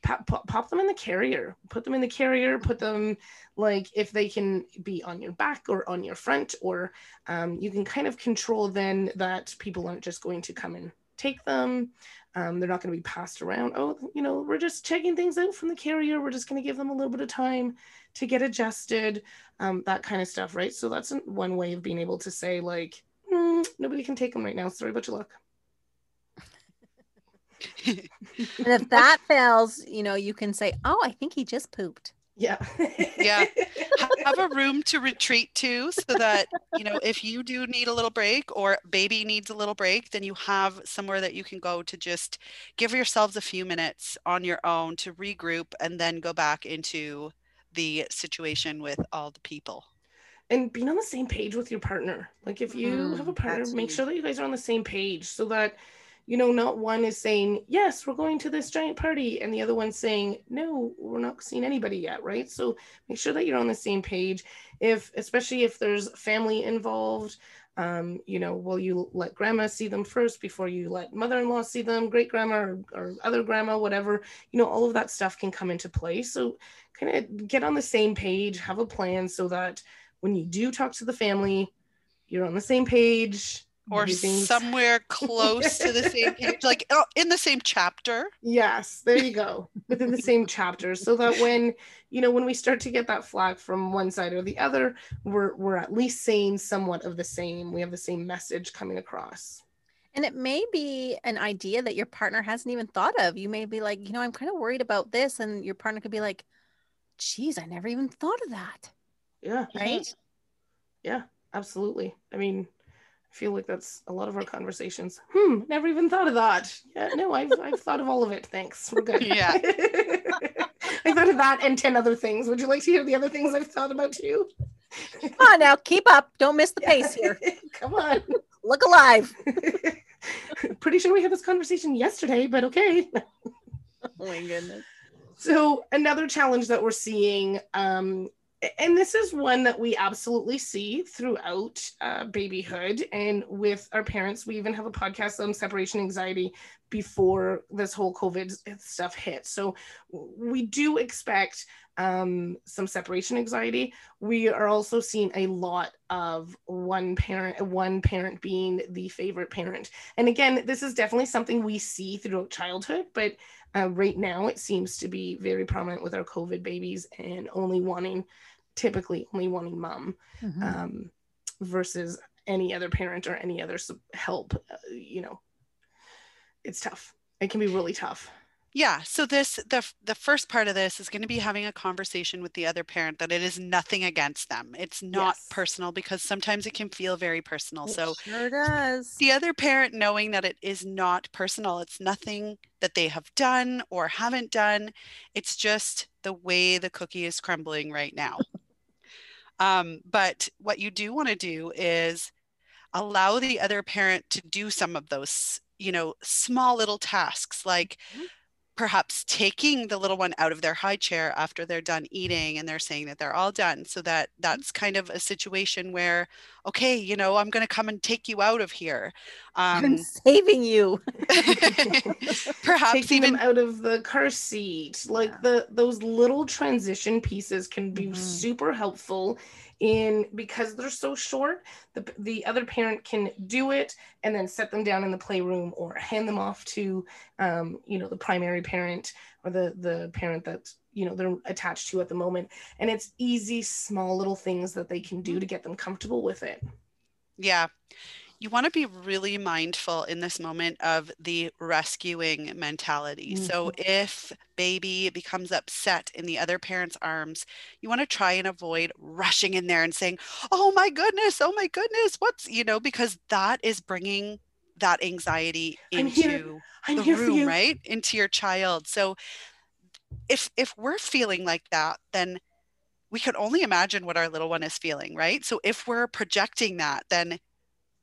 [SPEAKER 1] pop, pop, them in the carrier. Put them in the carrier. Put them like if they can be on your back or on your front or um, you can kind of control then that people aren't just going to come and take them. Um, they're not going to be passed around. Oh you know we're just checking things out from the carrier. We're just going to give them a little bit of time to get adjusted um, that kind of stuff right? So that's one way of being able to say like mm, nobody can take them right now. Sorry but your luck
[SPEAKER 2] and if that fails, you know, you can say, "Oh, I think he just pooped."
[SPEAKER 1] Yeah.
[SPEAKER 3] yeah. Have a room to retreat to so that, you know, if you do need a little break or baby needs a little break, then you have somewhere that you can go to just give yourselves a few minutes on your own to regroup and then go back into the situation with all the people.
[SPEAKER 1] And being on the same page with your partner. Like if you mm, have a partner, make sure that you guys are on the same page so that you know, not one is saying, yes, we're going to this giant party, and the other one's saying, no, we're not seeing anybody yet, right? So make sure that you're on the same page. If, especially if there's family involved, um, you know, will you let grandma see them first before you let mother-in-law see them, great grandma or, or other grandma, whatever, you know, all of that stuff can come into play. So kind of get on the same page, have a plan so that when you do talk to the family, you're on the same page
[SPEAKER 3] or somewhere close to the same page, like oh, in the same chapter.
[SPEAKER 1] Yes, there you go, within the same chapter, so that when you know when we start to get that flag from one side or the other, we're we're at least saying somewhat of the same. We have the same message coming across.
[SPEAKER 2] And it may be an idea that your partner hasn't even thought of. You may be like, you know, I'm kind of worried about this, and your partner could be like, "Geez, I never even thought of that."
[SPEAKER 1] Yeah.
[SPEAKER 2] Right.
[SPEAKER 1] Yeah, absolutely. I mean, I feel like that's a lot of our conversations. Hmm, never even thought of that. Yeah, no, I've I've thought of all of it. Thanks. We're good.
[SPEAKER 3] Yeah.
[SPEAKER 1] I thought of that and 10 other things. Would you like to hear the other things I've thought about too?
[SPEAKER 2] Come on now, keep up. Don't miss the pace here.
[SPEAKER 1] Come on.
[SPEAKER 2] Look alive.
[SPEAKER 1] Pretty sure we had this conversation yesterday, but okay.
[SPEAKER 2] oh my goodness.
[SPEAKER 1] So another challenge that we're seeing um, and this is one that we absolutely see throughout uh, babyhood. And with our parents we even have a podcast on separation anxiety before this whole covid stuff hit. So we do expect um, some separation anxiety. We are also seeing a lot of one parent one parent being the favorite parent. And again this is definitely something we see throughout childhood but uh, right now it seems to be very prominent with our covid babies and only wanting typically only wanting mom mm-hmm. um, versus any other parent or any other help uh, you know. It's tough. It can be really tough
[SPEAKER 3] yeah so this the the first part of this is going to be having a conversation with the other parent that it is nothing against them. It's not yes. personal because sometimes it can feel very personal
[SPEAKER 2] it
[SPEAKER 3] so
[SPEAKER 2] sure does.
[SPEAKER 3] the other parent knowing that it is not personal it's nothing that they have done or haven't done it's just the way the cookie is crumbling right now. Um, but what you do want to do is allow the other parent to do some of those you know small little tasks like mm-hmm perhaps taking the little one out of their high chair after they're done eating and they're saying that they're all done so that mm-hmm. that's kind of a situation where okay you know i'm going to come and take you out of here
[SPEAKER 2] um, i'm saving you
[SPEAKER 1] perhaps Taking even out of the car seat like the those little transition pieces can be mm-hmm. super helpful in because they're so short the, the other parent can do it and then set them down in the playroom or hand them off to um, you know the primary parent or the the parent that you know they're attached to at the moment. And it's easy small little things that they can do to get them comfortable with it.
[SPEAKER 3] Yeah you want to be really mindful in this moment of the rescuing mentality. Mm-hmm. So if baby becomes upset in the other parent's arms, you want to try and avoid rushing in there and saying, "Oh my goodness, oh my goodness, what's, you know, because that is bringing that anxiety into the room, right? Into your child. So if if we're feeling like that, then we can only imagine what our little one is feeling, right? So if we're projecting that, then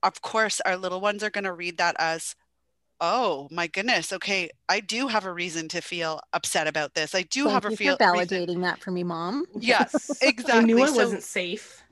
[SPEAKER 3] of course, our little ones are going to read that as, oh my goodness, okay, I do have a reason to feel upset about this. I do
[SPEAKER 2] Thank
[SPEAKER 3] have
[SPEAKER 2] a
[SPEAKER 3] feel
[SPEAKER 2] validating
[SPEAKER 3] reason.
[SPEAKER 2] that for me, mom.
[SPEAKER 3] Yes, exactly. I
[SPEAKER 1] knew I so, wasn't safe.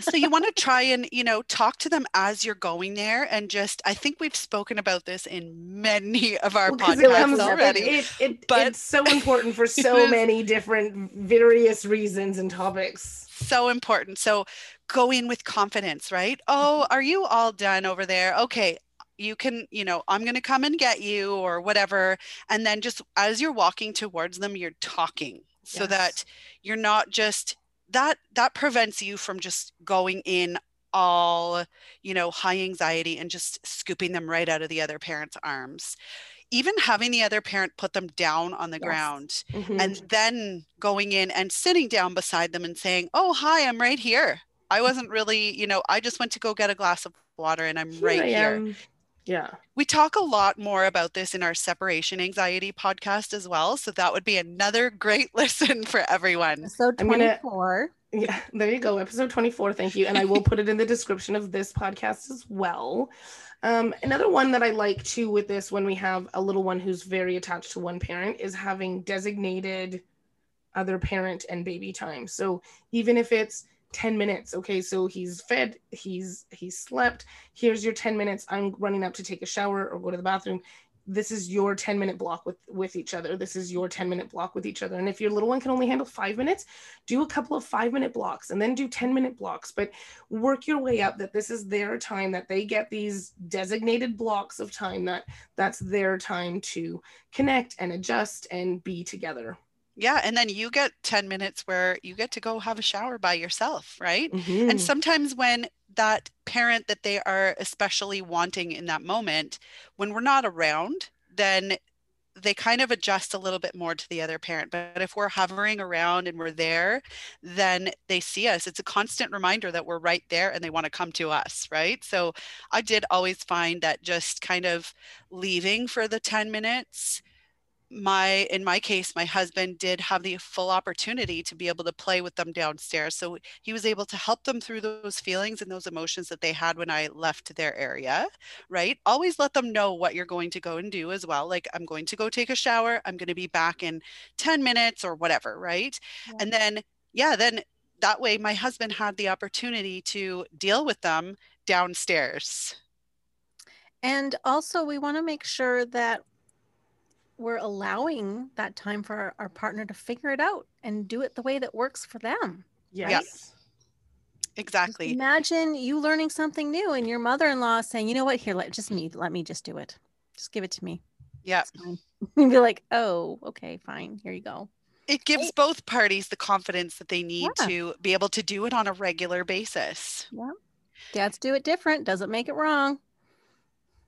[SPEAKER 3] so you want to try and you know talk to them as you're going there and just i think we've spoken about this in many of our well, podcasts it already
[SPEAKER 1] it, it, but it's so important for so many different various reasons and topics
[SPEAKER 3] so important so go in with confidence, right? Oh, are you all done over there? Okay, you can, you know, I'm going to come and get you or whatever. And then just as you're walking towards them, you're talking so yes. that you're not just that that prevents you from just going in all you know high anxiety and just scooping them right out of the other parent's arms even having the other parent put them down on the yes. ground mm-hmm. and then going in and sitting down beside them and saying oh hi i'm right here I wasn't really, you know, I just went to go get a glass of water and I'm here right here.
[SPEAKER 1] Yeah.
[SPEAKER 3] We talk a lot more about this in our separation anxiety podcast as well. So that would be another great listen for everyone.
[SPEAKER 2] So 24.
[SPEAKER 1] Gonna, yeah, there you go. Episode 24. Thank you. And I will put it in the description of this podcast as well. Um, another one that I like too with this when we have a little one who's very attached to one parent is having designated other parent and baby time. So even if it's 10 minutes okay? So he's fed he's he's slept. Here's your 10 minutes. I'm running up to take a shower or go to the bathroom. This is your 10 minute block with with each other. This is your 10 minute block with each other. And if your little one can only handle five minutes do a couple of five minute blocks and then do 10 minute blocks. But work your way up that this is their time that they get these designated blocks of time that that's their time to connect and adjust and be together
[SPEAKER 3] yeah. And then you get 10 minutes where you get to go have a shower by yourself, right? Mm-hmm. And sometimes when that parent that they are especially wanting in that moment, when we're not around, then they kind of adjust a little bit more to the other parent. But if we're hovering around and we're there, then they see us. It's a constant reminder that we're right there and they want to come to us, right? So I did always find that just kind of leaving for the 10 minutes my in my case my husband did have the full opportunity to be able to play with them downstairs. So he was able to help them through those feelings and those emotions that they had when i left their area right? Always let them know what you're going to go and do as well like i'm going to go take a shower. I'm going to be back in 10 minutes or whatever right? Yeah. and then yeah then that way my husband had the opportunity to deal with them downstairs.
[SPEAKER 2] And also we want to make sure that we're allowing that time for our, our, partner to figure it out and do it the way that works for them.
[SPEAKER 1] Yes. Yep.
[SPEAKER 3] Exactly.
[SPEAKER 2] Just imagine you learning something new and your mother-in-law saying, you know what, here, let just me, let me just do it. Just give it to me.
[SPEAKER 3] Yeah.
[SPEAKER 2] and be like, oh, okay, fine. Here you go.
[SPEAKER 3] It gives both parties the confidence that they need yeah. to be able to do it on a regular basis.
[SPEAKER 2] Yeah. Dads do it different. Doesn't make it wrong.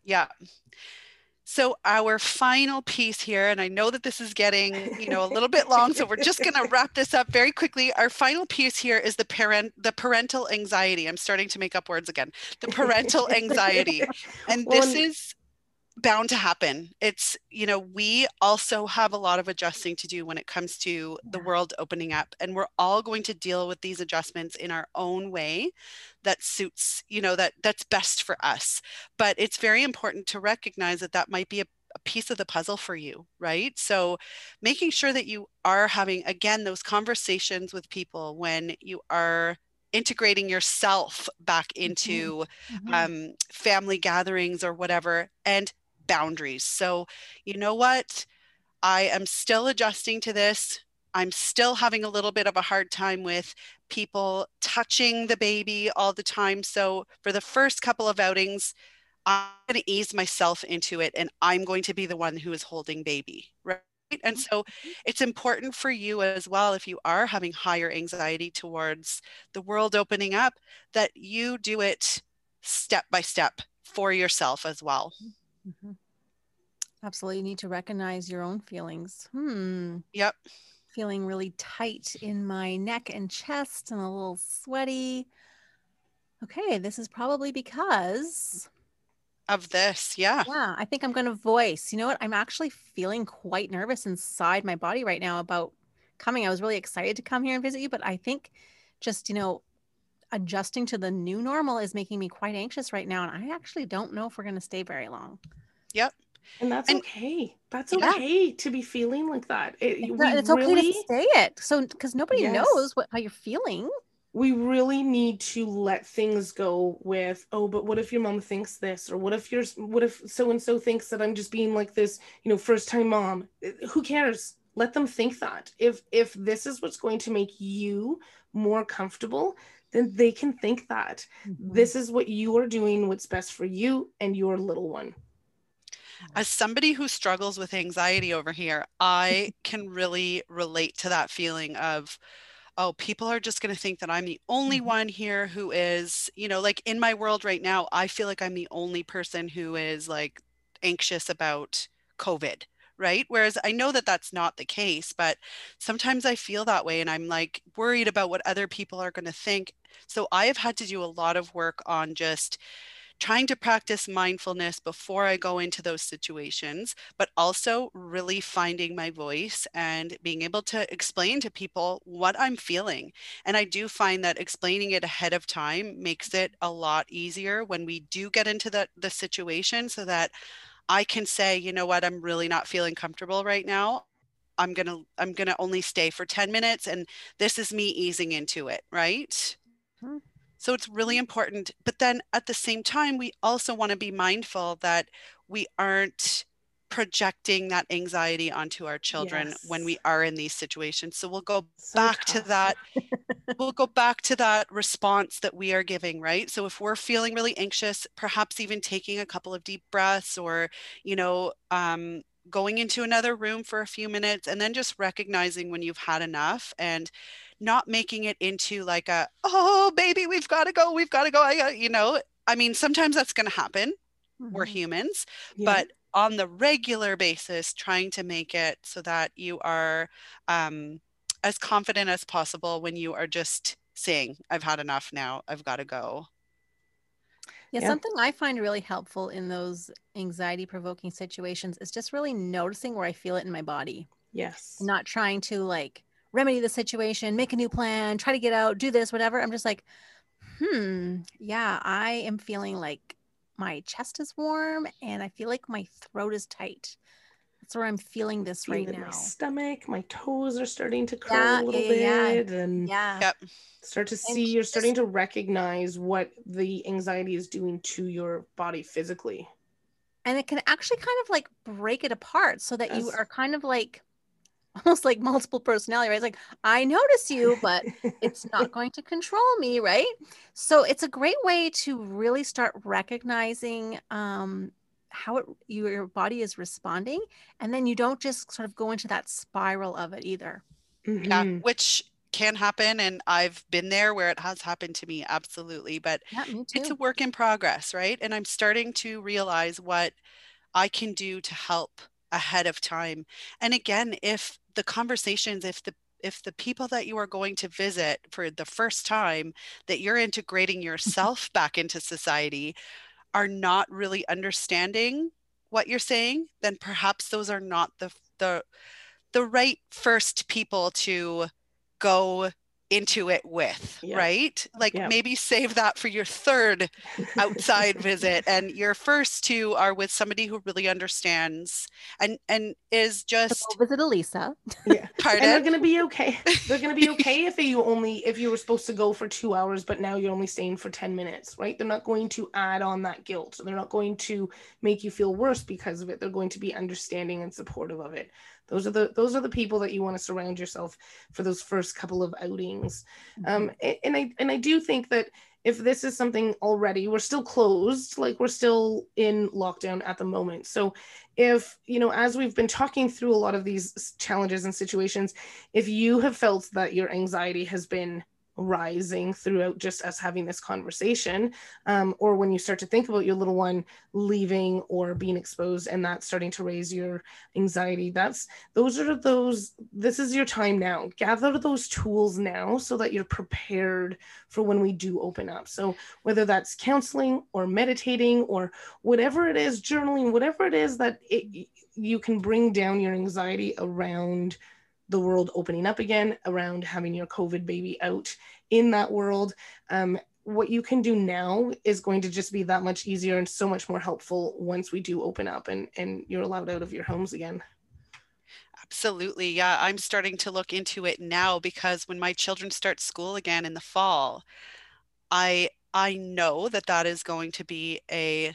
[SPEAKER 3] Yeah. So our final piece here, and I know that this is getting, you know, a little bit long, so we're just going to wrap this up very quickly. Our final piece here is the parent, the parental anxiety. I'm starting to make up words again. The parental anxiety, and well, this is bound to happen. It's, you know, we also have a lot of adjusting to do when it comes to the world opening up. And we're all going to deal with these adjustments in our own way that suits, you know, that that's best for us. But it's very important to recognize that that might be a a piece of the puzzle for you, right? So making sure that you are having, again, those conversations with people when you are integrating yourself back mm-hmm. into mm-hmm. um, family gatherings or whatever and boundaries. So, you know what? I am still adjusting to this. I'm still having a little bit of a hard time with people touching the baby all the time. So, for the first couple of outings, I'm going to ease myself into it and I'm going to be the one who is holding baby, right? And so mm-hmm. it's important for you as well, if you are having higher anxiety towards the world opening up, that you do it step by step for yourself as well. Mm-hmm.
[SPEAKER 2] Absolutely. You need to recognize your own feelings. Hmm.
[SPEAKER 3] Yep.
[SPEAKER 2] Feeling really tight in my neck and chest and a little sweaty. Okay, this is probably because
[SPEAKER 3] of this. Yeah.
[SPEAKER 2] Yeah. I think I'm going to voice. You know what? I'm actually feeling quite nervous inside my body right now about coming. I was really excited to come here and visit you, but I think just, you know, adjusting to the new normal is making me quite anxious right now. And I actually don't know if we're going to stay very long.
[SPEAKER 3] Yep.
[SPEAKER 1] And that's and, okay. That's yeah. okay to be feeling like that. It,
[SPEAKER 2] it's really, okay to say it. So, because nobody yes. knows what how you're feeling.
[SPEAKER 1] We really need to let things go with, oh, but what if your mom thinks this, or what if you're, what if so and so thinks that I'm just being like this, you know, first time mom. Who cares? Let them think that. If if this is what's going to make you more comfortable, then they can think that mm-hmm. this is what you are doing, what's best for you and your little one
[SPEAKER 3] as somebody who struggles with anxiety over here, I can really relate to that feeling of, oh, people are just going to think that I'm the only mm-hmm. one here who is, you know, like in my world right now, I feel like I'm the only person who is like anxious about COVID. Right. Whereas I know that that's not the case, but sometimes I feel that way and I'm like worried about what other people are going to think. So I have had to do a lot of work on just trying to practice mindfulness before I go into those situations, but also really finding my voice and being able to explain to people what I'm feeling. And I do find that explaining it ahead of time makes it a lot easier when we do get into the, the situation so that I can say, you know what, I'm really not feeling comfortable right now. I'm going to I'm going to only stay for 10 minutes and this is me easing into it, right? Mm-hmm. So it's really important. But then at the same time, we also want to be mindful that we aren't projecting that anxiety onto our children yes. when we are in these situations. So we'll go so back tough. to that. we'll go back to that response that we are giving, right? So if we're feeling really anxious, perhaps even taking a couple of deep breaths or, you know, um, going into another room for a few minutes and then just recognizing when you've had enough and not making it into like a oh baby we've got to go we've got to go I you know i mean sometimes that's going to happen mm-hmm. we're humans yeah. but on the regular basis trying to make it so that you are um, as confident as possible when you are just saying i've had enough now i've got to go
[SPEAKER 2] yeah, yeah, something I find really helpful in those anxiety provoking situations is just really noticing where I feel it in my body.
[SPEAKER 1] Yes.
[SPEAKER 2] Not trying to like remedy the situation, make a new plan, try to get out, do this, whatever. I'm just like, hmm, yeah, I am feeling like my chest is warm and I feel like my throat is tight. That's where I'm feeling this right now.
[SPEAKER 1] My stomach, my toes are starting to curl yeah, a little yeah, bit,
[SPEAKER 2] yeah.
[SPEAKER 1] and
[SPEAKER 2] yeah,
[SPEAKER 1] start to see. you're starting to recognize what the anxiety is doing to your body physically,
[SPEAKER 2] and it can actually kind of like break it apart so that yes. you are kind of like almost like multiple personality, right? It's like, I notice you, but it's not going to control me, right? So it's a great way to really start recognizing um, how it, your body is responding. And then you don't just sort of go into that spiral of it either.
[SPEAKER 3] Mm-hmm. Yeah, which can happen. And I've been there where it has happened to me, absolutely. But
[SPEAKER 2] yeah,
[SPEAKER 3] it's a work in progress, right? And I'm starting to realize what I can do to help ahead of time. And again, if the conversations, if the if the people that you are going to visit for the first time that you're integrating yourself back into society are not really understanding what you're saying, then perhaps those are not the the the right first people to go into it with, yeah. right? Like yeah. maybe save that for your third outside visit and your first two are with somebody who really understands and and is just
[SPEAKER 2] so visit Elisa.
[SPEAKER 1] Yeah. Pardon? And they're gonna be okay. They're gonna be okay if you only if you were supposed to go for two hours, but now you're only staying for 10 minutes, right? They're not going to add on that guilt. They're not going to make you feel worse because of it. They're going to be understanding and supportive of it those are the those are the people that you want to surround yourself for those first couple of outings um, mm-hmm. um, and i and i do think that if this is something already we're still closed like we're still in lockdown at the moment so if you know as we've been talking through a lot of these challenges and situations if you have felt that your anxiety has been rising throughout just us having this conversation um, or when you start to think about your little one leaving or being exposed and that's starting to raise your anxiety that's those are those this is your time now. Gather those tools now so that you're prepared for when we do open up. So whether that's counseling or meditating or whatever it is journaling whatever it is that it, you can bring down your anxiety around the world opening up again, around having your COVID baby out in that world. Um, what you can do now is going to just be that much easier and so much more helpful once we do open up and, and you're allowed out of your homes again.
[SPEAKER 3] Absolutely. Yeah, I'm starting to look into it now because when my children start school again in the fall, I I know that that is going to be a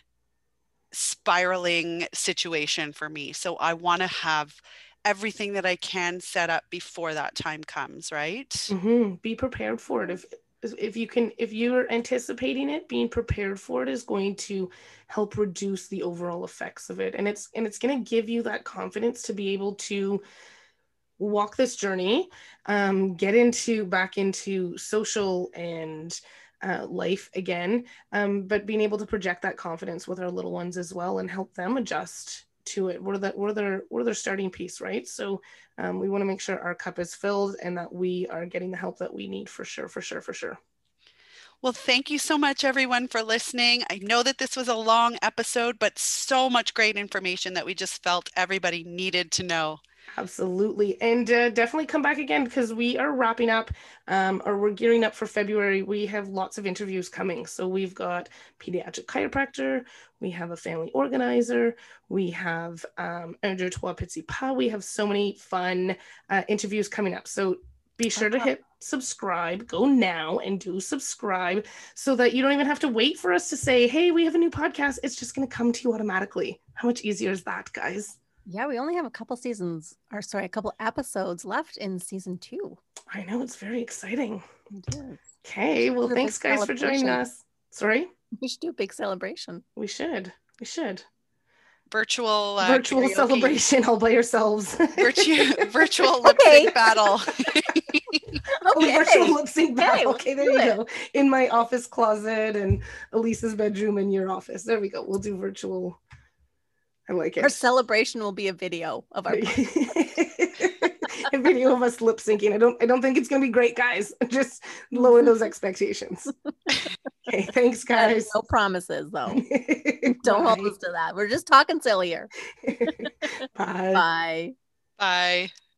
[SPEAKER 3] spiraling situation for me. So I want to have everything that I can set up before that time comes, right?
[SPEAKER 1] Mm-hmm. Be prepared for it. If if you can if you're anticipating it being prepared for it is going to help reduce the overall effects of it and it's and it's going to give you that confidence to be able to walk this journey um, get into back into social and uh, life again um, but being able to project that confidence with our little ones as well and help them adjust to it. We're the we're their we're their starting piece, right? So um, we want to make sure our cup is filled and that we are getting the help that we need for sure, for sure, for sure.
[SPEAKER 3] Well, thank you so much, everyone, for listening. I know that this was a long episode, but so much great information that we just felt everybody needed to know.
[SPEAKER 1] Absolutely. And uh, definitely come back again because we are wrapping up um, or we're gearing up for February. We have lots of interviews coming. So we've got pediatric chiropractor, we have a family organizer, we have um, Andrew Pa. We have so many fun uh, interviews coming up. So be sure to hit subscribe. Go now and do subscribe so that you don't even have to wait for us to say, hey, we have a new podcast. It's just going to come to you automatically. How much easier is that, guys?
[SPEAKER 2] Yeah, we only have a couple seasons, or sorry, a couple episodes left in season two.
[SPEAKER 1] I know it's very exciting. It is. Okay, well, thanks guys for joining us. Sorry,
[SPEAKER 2] we should do a big celebration.
[SPEAKER 1] We should. We should.
[SPEAKER 3] Virtual uh,
[SPEAKER 1] virtual karaoke. celebration all by yourselves.
[SPEAKER 3] Virtual virtual lip sync battle.
[SPEAKER 1] okay. Virtual lip sync battle. Okay, there you it. go. In my office closet and Elisa's bedroom in your office. There we go. We'll do virtual I like it.
[SPEAKER 2] Our celebration will be a video of our
[SPEAKER 1] a video of us lip syncing. I don't I don't think it's gonna be great, guys. Just lower those expectations. okay, thanks guys.
[SPEAKER 2] No promises though. don't hold us to that. We're just talking silly here.
[SPEAKER 1] Bye.
[SPEAKER 2] Bye.
[SPEAKER 3] Bye.